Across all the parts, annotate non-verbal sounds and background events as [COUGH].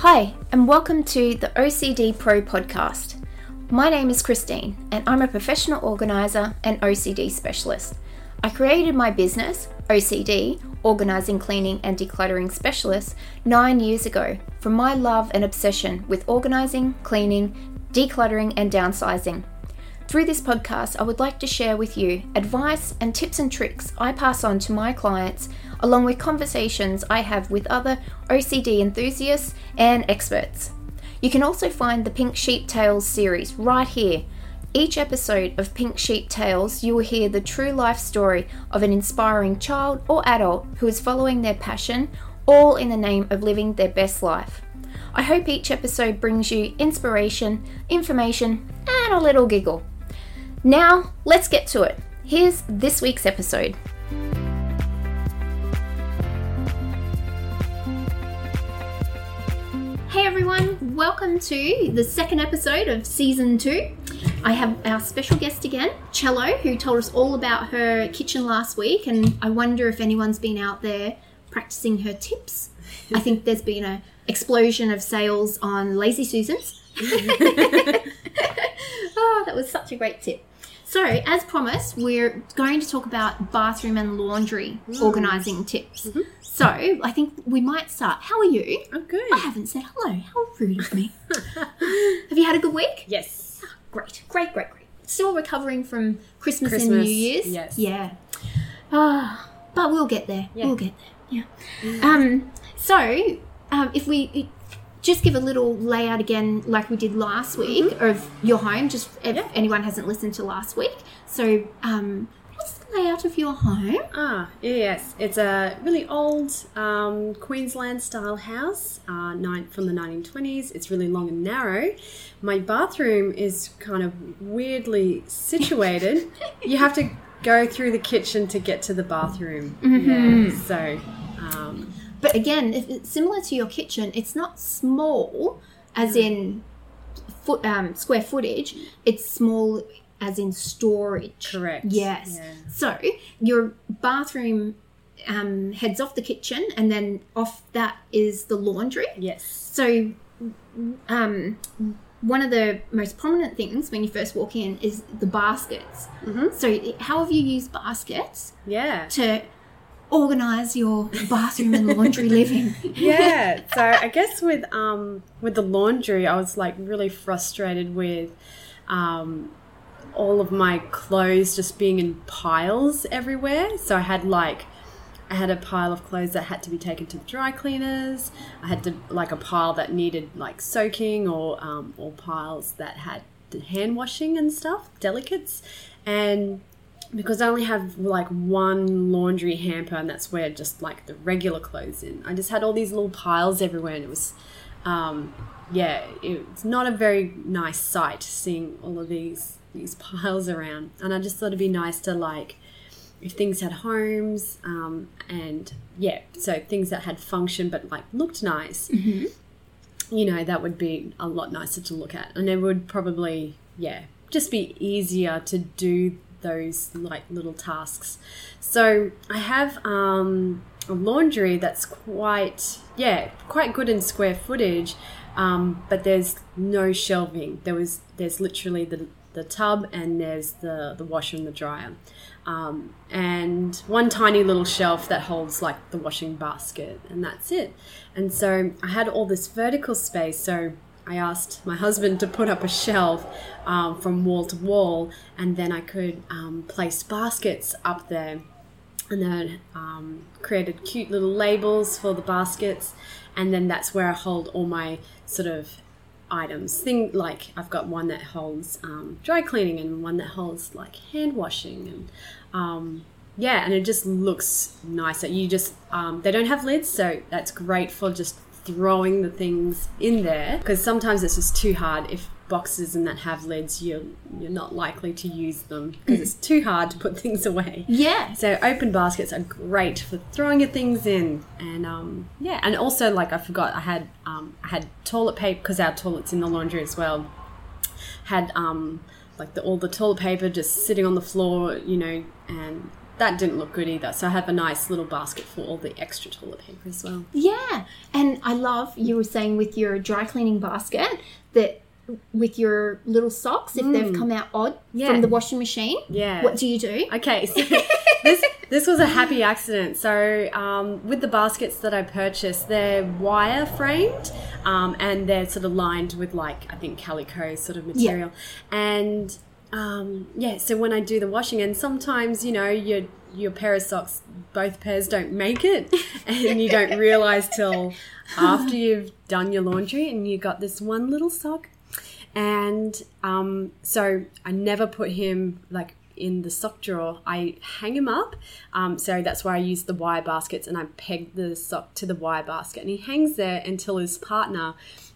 Hi, and welcome to the OCD Pro podcast. My name is Christine, and I'm a professional organizer and OCD specialist. I created my business, OCD, Organizing, Cleaning, and Decluttering Specialist, nine years ago from my love and obsession with organizing, cleaning, decluttering, and downsizing. Through this podcast, I would like to share with you advice and tips and tricks I pass on to my clients, along with conversations I have with other OCD enthusiasts and experts. You can also find the Pink Sheep Tales series right here. Each episode of Pink Sheep Tales, you will hear the true life story of an inspiring child or adult who is following their passion, all in the name of living their best life. I hope each episode brings you inspiration, information, and a little giggle. Now, let's get to it. Here's this week's episode. Hey everyone, welcome to the second episode of season two. I have our special guest again, Cello, who told us all about her kitchen last week, and I wonder if anyone's been out there practicing her tips. I think there's been a explosion of sales on Lazy Susans. [LAUGHS] [LAUGHS] oh, that was such a great tip. So, as promised, we're going to talk about bathroom and laundry organising tips. So, I think we might start. How are you? I'm good. I haven't said hello. How rude of me. [LAUGHS] Have you had a good week? Yes. Great, great, great, great. Still recovering from Christmas, and New Year's. yes. Yeah. Ah, but we'll get there. Yeah. We'll get there. Yeah. Um. So, um, if we just give a little layout again, like we did last week, of your home, just if Mm-hmm. Yeah. anyone hasn't listened to last week. So, um, what's the layout of your home? Ah, yes. It's a really old um, Queensland style house uh, nine, from the 1920s. It's really long and narrow. My bathroom is kind of weirdly situated. [LAUGHS] you have to go through the kitchen to get to the bathroom. Yeah. So, um, But again, if it's similar to your kitchen, it's not small, as in foot um, square footage. It's small as in storage. Correct. Yes. Yeah. So your bathroom um, heads off the kitchen, and then off that is the laundry. yes. So, um, one of the most prominent things when you first walk in is the baskets. Mhm. So, how have you used baskets Yeah. to organize your bathroom and laundry living? [LAUGHS] yeah so i guess with um with the laundry i was like really frustrated with um all of my clothes just being in piles everywhere. So i had like i had a pile of clothes that had to be taken to the dry cleaners. I had to like a pile that needed like soaking or um or piles that had hand washing and stuff delicates. And because I only have like one laundry hamper and that's where just like the regular clothes in. I just had all these little piles everywhere and it was um yeah, it's not a very nice sight seeing all of these these [LAUGHS] piles around. And I just thought it'd be nice to like if things had homes um and yeah, so things that had function but like looked nice. You know, that would be a lot nicer to look at. And it would probably yeah, just be easier to do those like little tasks. So I have um, a laundry that's quite yeah quite good in square footage, um, but there's no shelving. There was there's literally the the tub and there's the the washer and the dryer. Um, and one tiny little shelf that holds like the washing basket, and that's it. And so I had all this vertical space. So I asked my husband to put up a shelf um, from wall to wall, and then I could um, place baskets up there, and then um, created cute little labels for the baskets, and then that's where I hold all my sort of items. Thing like I've got one that holds um, dry cleaning, and one that holds like hand washing, and um, yeah, and it just looks nicer. You just um, they don't have lids, so that's great for just throwing the things in there because sometimes it's just too hard if boxes and that have lids you're you're not likely to use them because it's too hard to put [LAUGHS] things away Yeah. so open baskets are great for throwing your things in and um yeah and also like i forgot i had um i had toilet paper because our toilet's in the laundry as well had um like the, all the toilet paper just sitting on the floor you know and that didn't look good either. So I have a nice little basket for all the extra toilet paper as well. Yeah, and I love you were saying with your dry cleaning basket that with your little socks if they've come out odd Yeah. from the washing machine. Yeah. What do you do? Okay, so [LAUGHS] this this was a happy accident. So um, with the baskets that I purchased, they're wire framed, um, and they're sort of lined with like I think calico sort of material, and um, yeah. So when I do the washing, and sometimes you know your your pair of socks, both pairs don't make it, [LAUGHS] and you don't realize till after you've done your laundry, and you got this one little sock and um, so I never put him like in the sock drawer. I hang him up. Um, so that's why I use the wire baskets and I peg the sock to the wire basket. And he hangs there until his partner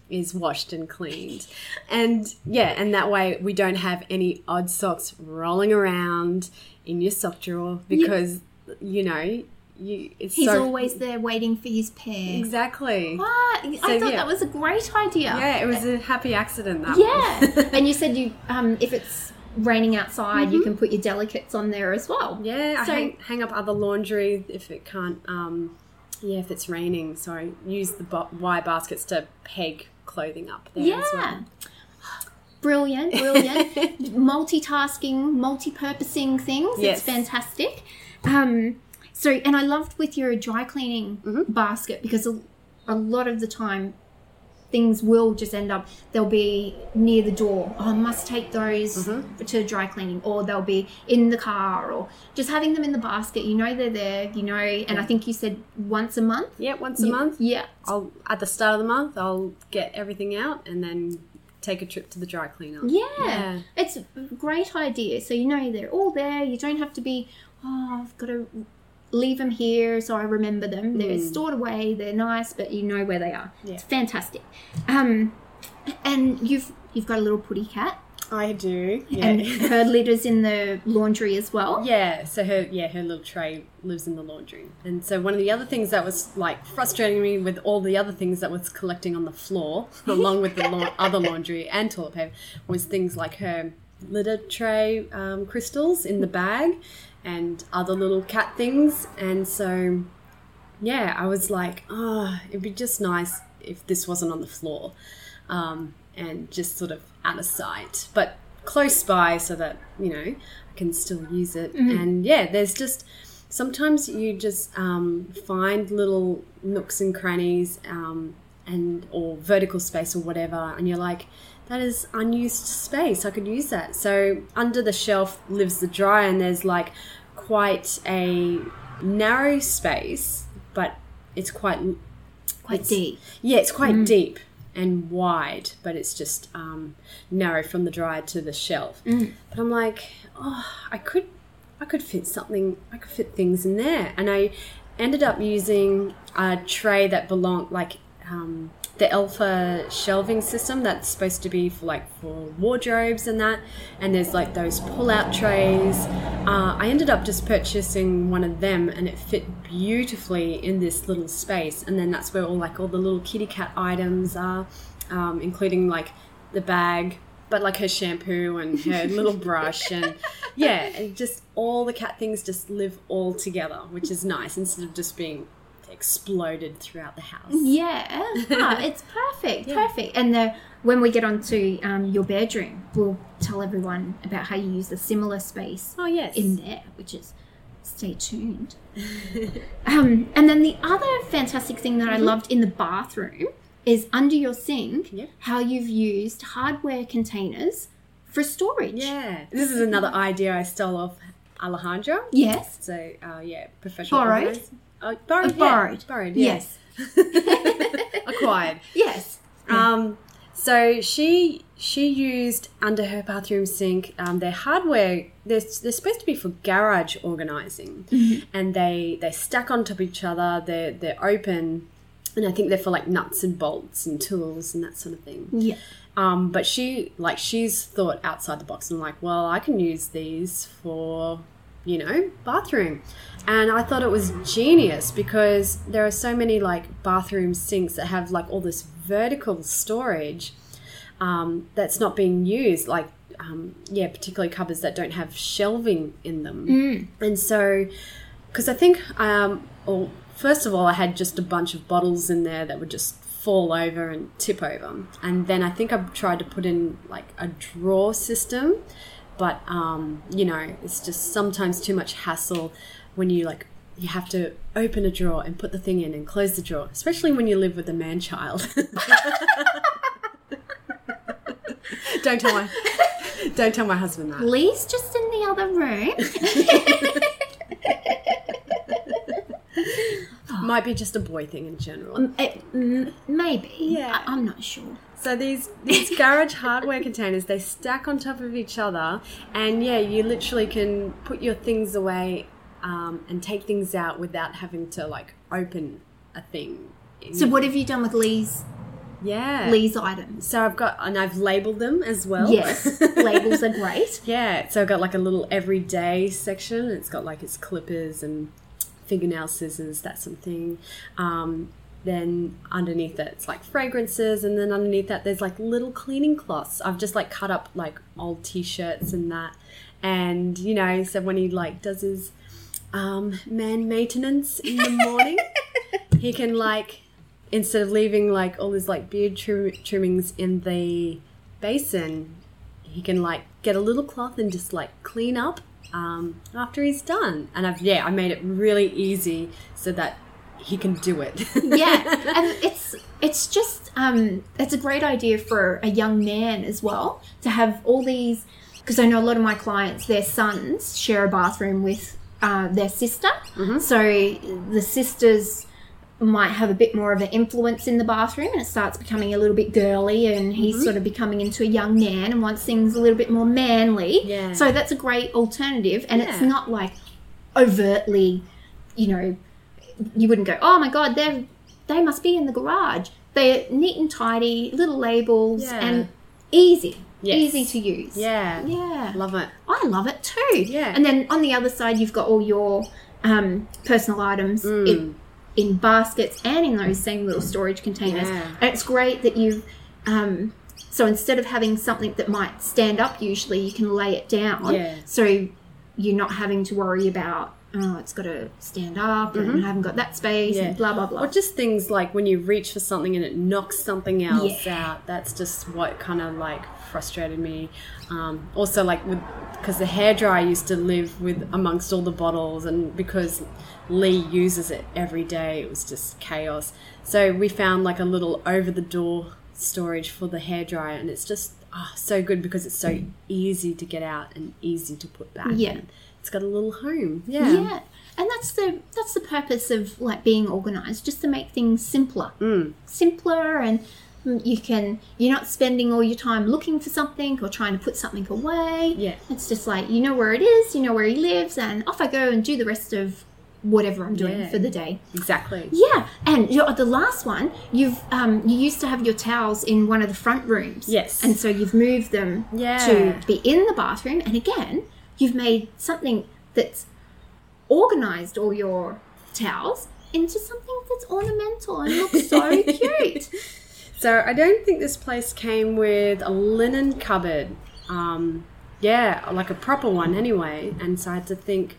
is washed and cleaned. And yeah, and that way we don't have any odd socks rolling around in your sock drawer because, you know, you, it's He's so. always there waiting for his pair. Exactly. What? I thought yeah. that was a great idea. Yeah, it was a happy accident. That Yeah. [LAUGHS] and you said you um, if it's raining outside, you can put your delicates on there as well. Mm-hmm. Yeah, So- I hang, hang up other laundry if it can't. Um, yeah, if it's raining, so use the bo- wire baskets to peg clothing up there as Yeah. well. [GASPS] Brilliant, brilliant. [LAUGHS] Multitasking, multi-purposing things. Yes. It's fantastic. Um, so, and I loved with your dry cleaning Mm-hmm. basket because a, a lot of the time things will just end up they'll be near the door. Oh, I must take those Mm-hmm. to dry cleaning, or they'll be in the car, or just having them in the basket. You know they're there. You know, and I think you said once a month. Yeah, once a You- month. Yeah. I'll at the start of the month I'll get everything out and then take a trip to the dry cleaner. Yeah. Yeah. It's a great idea. So you know they're all there. You don't have to be, oh, I've got to leave them here so I remember them. They're stored away. They're nice, but you know where they are. Yeah. It's fantastic. Um, and you've you've got a little putty cat, I do. Yeah. and her litter's in the laundry as well. Yeah, so her yeah, her little tray lives in the laundry. And so one of the other things that was like frustrating me with all the other things that was collecting on the floor, [LAUGHS] along with the la- other laundry and toilet paper, was things like her litter tray um, crystals in the bag and other little cat things. And so yeah, I was like, oh, it'd be just nice if this wasn't on the floor um, and just sort of out of sight, but close by so that, you know, I can still use it. And yeah, there's just sometimes you just um, find little nooks and crannies um, and or vertical space or whatever, and you're like, that is unused space. I could use that. So under the shelf lives the dryer, and there's like quite a narrow space, but it's quite Quite It's- deep. yeah, it's quite deep and wide, but it's just um, narrow from the dryer to the shelf. But I'm like, oh, I could, I could fit something. I could fit things in there, and I ended up using a tray that belonged like. Um, the Elfa shelving system that's supposed to be for like for wardrobes and that, and there's like those pull-out trays. Uh, I ended up just purchasing one of them, and it fit beautifully in this little space. And then that's where all like all the little kitty cat items are, um, including like the bag, but like her shampoo and her [LAUGHS] little brush, and yeah, and just all the cat things just live all together, which is nice instead of just being exploded throughout the house. Yeah, Ah, [LAUGHS] it's perfect, perfect. And the, when we get onto um, your bedroom, we'll tell everyone about how you use a similar space Oh yes. in there, which is stay tuned. [LAUGHS] um, and then the other fantastic thing that I loved in the bathroom is under your sink, Yeah. how you've used hardware containers for storage. Yeah, this is another idea I stole off Alejandra. Yes. So, uh, yeah, professional. Borrowed? organizer. Oh, borrowed. Uh, yeah. borrowed. Borrowed. Yeah. Yes. [LAUGHS] Acquired. Yes. Um, so she she used under her bathroom sink. Um, their hardware. They're, they're supposed to be for garage organizing, and they they stack on top of each other. They're they're open, and I think they're for like nuts and bolts and tools and that sort of thing. Yeah. Um, but she like she's thought outside the box and like, well, I can use these for, you know, bathroom. And I thought it was genius because there are so many like bathroom sinks that have like all this vertical storage um, that's not being used. Like um, yeah, particularly cupboards that don't have shelving in them. Mm. And so, because I think, um, well, first of all, I had just a bunch of bottles in there that would just fall over and tip over. And then I think I tried to put in like a drawer system, but um, you know, it's just sometimes too much hassle when you like you have to open a drawer and put the thing in and close the drawer, especially when you live with a man child. [LAUGHS] don't tell my don't tell my husband that. Lee's just in the other room. [LAUGHS] [LAUGHS] Might be just a boy thing in general. It- maybe. Yeah. I, I'm not sure. So these these [LAUGHS] garage hardware containers they stack on top of each other, and yeah, you literally can put your things away um, and take things out without having to like open a thing. So what have you done with Lee's yeah. Lee's items? So I've got and I've labeled them as well. Yes, [LAUGHS] labels are great. Yeah, so I've got like a little everyday section. It's got like its clippers and fingernail scissors, that sort of thing. Um, then underneath it, it's like fragrances, and then underneath that, there's like little cleaning cloths. I've just like cut up like old t-shirts and that, and you know, so when he like does his um, man maintenance in the morning, [LAUGHS] he can like instead of leaving like all his like beard trim- trimmings in the basin, he can like get a little cloth and just like clean up um, after he's done. And I've yeah, I made it really easy so that he can do it. [LAUGHS] yeah, [LAUGHS] and it's it's just um, it's a great idea for a young man as well to have all these because I know a lot of my clients, their sons share a bathroom with uh, their sister, so the sisters might have a bit more of an influence in the bathroom and it starts becoming a little bit girly and he's sort of becoming into a young man and wants things a little bit more manly Yeah. so that's a great alternative and it's not like overtly you know you wouldn't go, oh my god, they they must be in the garage. They're neat and tidy, little labels, Yeah. and easy, Yes. easy to use. yeah. yeah, Love it. I love it too. Yeah. and then on the other side, you've got all your um, personal items Mm. in, in baskets and in those same little storage containers. Yeah. And it's great that you've. Um, so instead of having something that might stand up, usually you can lay it down. Yeah. So you're not having to worry about oh, it's got to stand up and I haven't got that space Mm-hmm. Yeah. and blah blah blah. Or just things like when you reach for something and it knocks something else Yeah. out. That's just what kind of like frustrated me. Um, also, like with because the hairdryer used to live with amongst all the bottles, and because Lee uses it every day, it was just chaos. So we found like a little over the door storage for the hairdryer, and it's just oh, so good because it's so easy to get out and easy to put back. Yeah. in. It's got a little home. Yeah. yeah. And that's the that's the purpose of like being organized, just to make things simpler, Mm. simpler, and you can you're not spending all your time looking for something or trying to put something away. Yeah. It's just like you know where it is, you know where he lives, and off I go and do the rest of whatever I'm doing Yeah. for the day. Exactly. Yeah, and the last one, you've um, you used to have your towels in one of the front rooms. Yes. and so you've moved them Yeah. to be in the bathroom, and again, you've made something that's organized all your towels into something that's ornamental and looks so [LAUGHS] cute. So I don't think this place came with a linen cupboard. Um, yeah, like a proper one anyway. And so I had to think,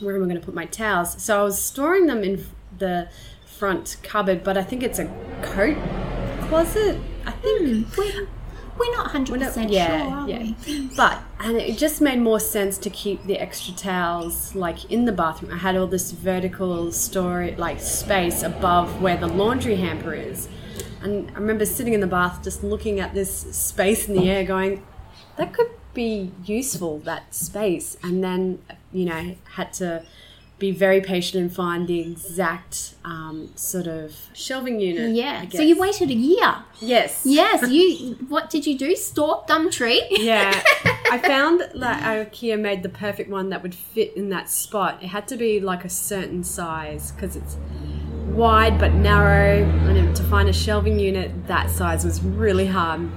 where am I going to put my towels? So I was storing them in the front cupboard, but I think it's a coat closet. I think. We're, we're not hundred percent sure, yeah, are yeah. we? [LAUGHS] But and it just made more sense to keep the extra towels like in the bathroom. I had all this vertical storage like space above where the laundry hamper is. And I remember sitting in the bath just looking at this space in the air going, that could be useful, that space. And then, you know, had to be very patient and find the exact um, sort of shelving unit. Yeah. So you waited a year. Yes. Yes. [LAUGHS] You. What did you do? Stalk Gumtree. Yeah, [LAUGHS] I found that IKEA made the perfect one that would fit in that spot. It had to be like a certain size because it's wide but narrow, and to find a shelving unit that size was really hard.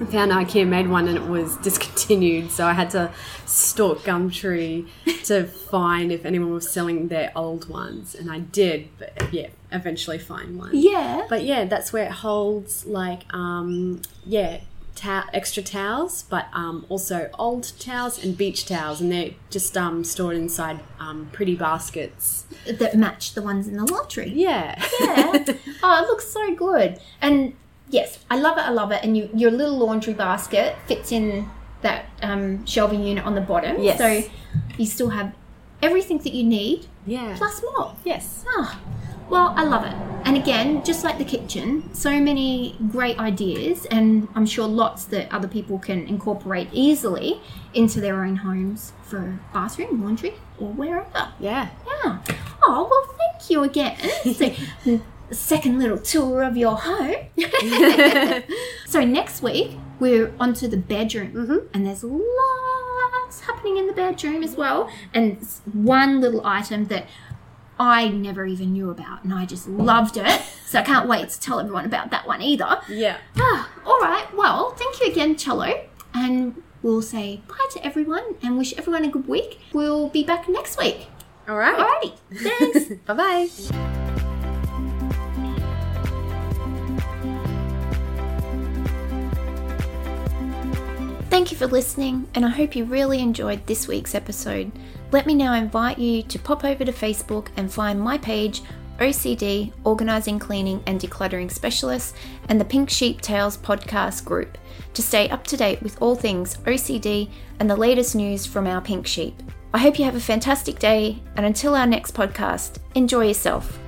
I found IKEA made one and it was discontinued, so I had to stalk Gumtree to [LAUGHS] find if anyone was selling their old ones, and I did. But yeah, eventually find one. Yeah. But yeah, that's where it holds like um yeah, ta- extra towels, but um, also old towels and beach towels, and they're just um, stored inside um, pretty baskets. that match the ones in the laundry. Yeah. Yeah. [LAUGHS] oh, it looks so good. And yes, I love it. I love it. And you, your little laundry basket fits in that um, shelving unit on the bottom. Yes. So you still have everything that you need yeah. plus more. yes. Ah, well, I love it. And again, just like the kitchen, so many great ideas, and I'm sure lots that other people can incorporate easily into their own homes for bathroom, laundry, or wherever. Yeah. Yeah. Oh, well, thank you again. [LAUGHS] So, second little tour of your home. [LAUGHS] so, next week, we're onto the bedroom, and there's lots happening in the bedroom as well. And one little item that I never even knew about, and I just loved it. So, I can't wait to tell everyone about that one either. Yeah. Ah, all right. Well, thank you again, Cello. And we'll say bye to everyone and wish everyone a good week. We'll be back next week. All right. Alrighty. Thanks. [LAUGHS] Bye bye. Thank you for listening, and I hope you really enjoyed this week's episode. Let me now invite you to pop over to Facebook and find my page, OCD, Organising, Cleaning and Decluttering Specialist, and the Pink Sheep Tales podcast group to stay up to date with all things OCD and the latest news from our pink sheep. I hope you have a fantastic day, and until our next podcast, enjoy yourself.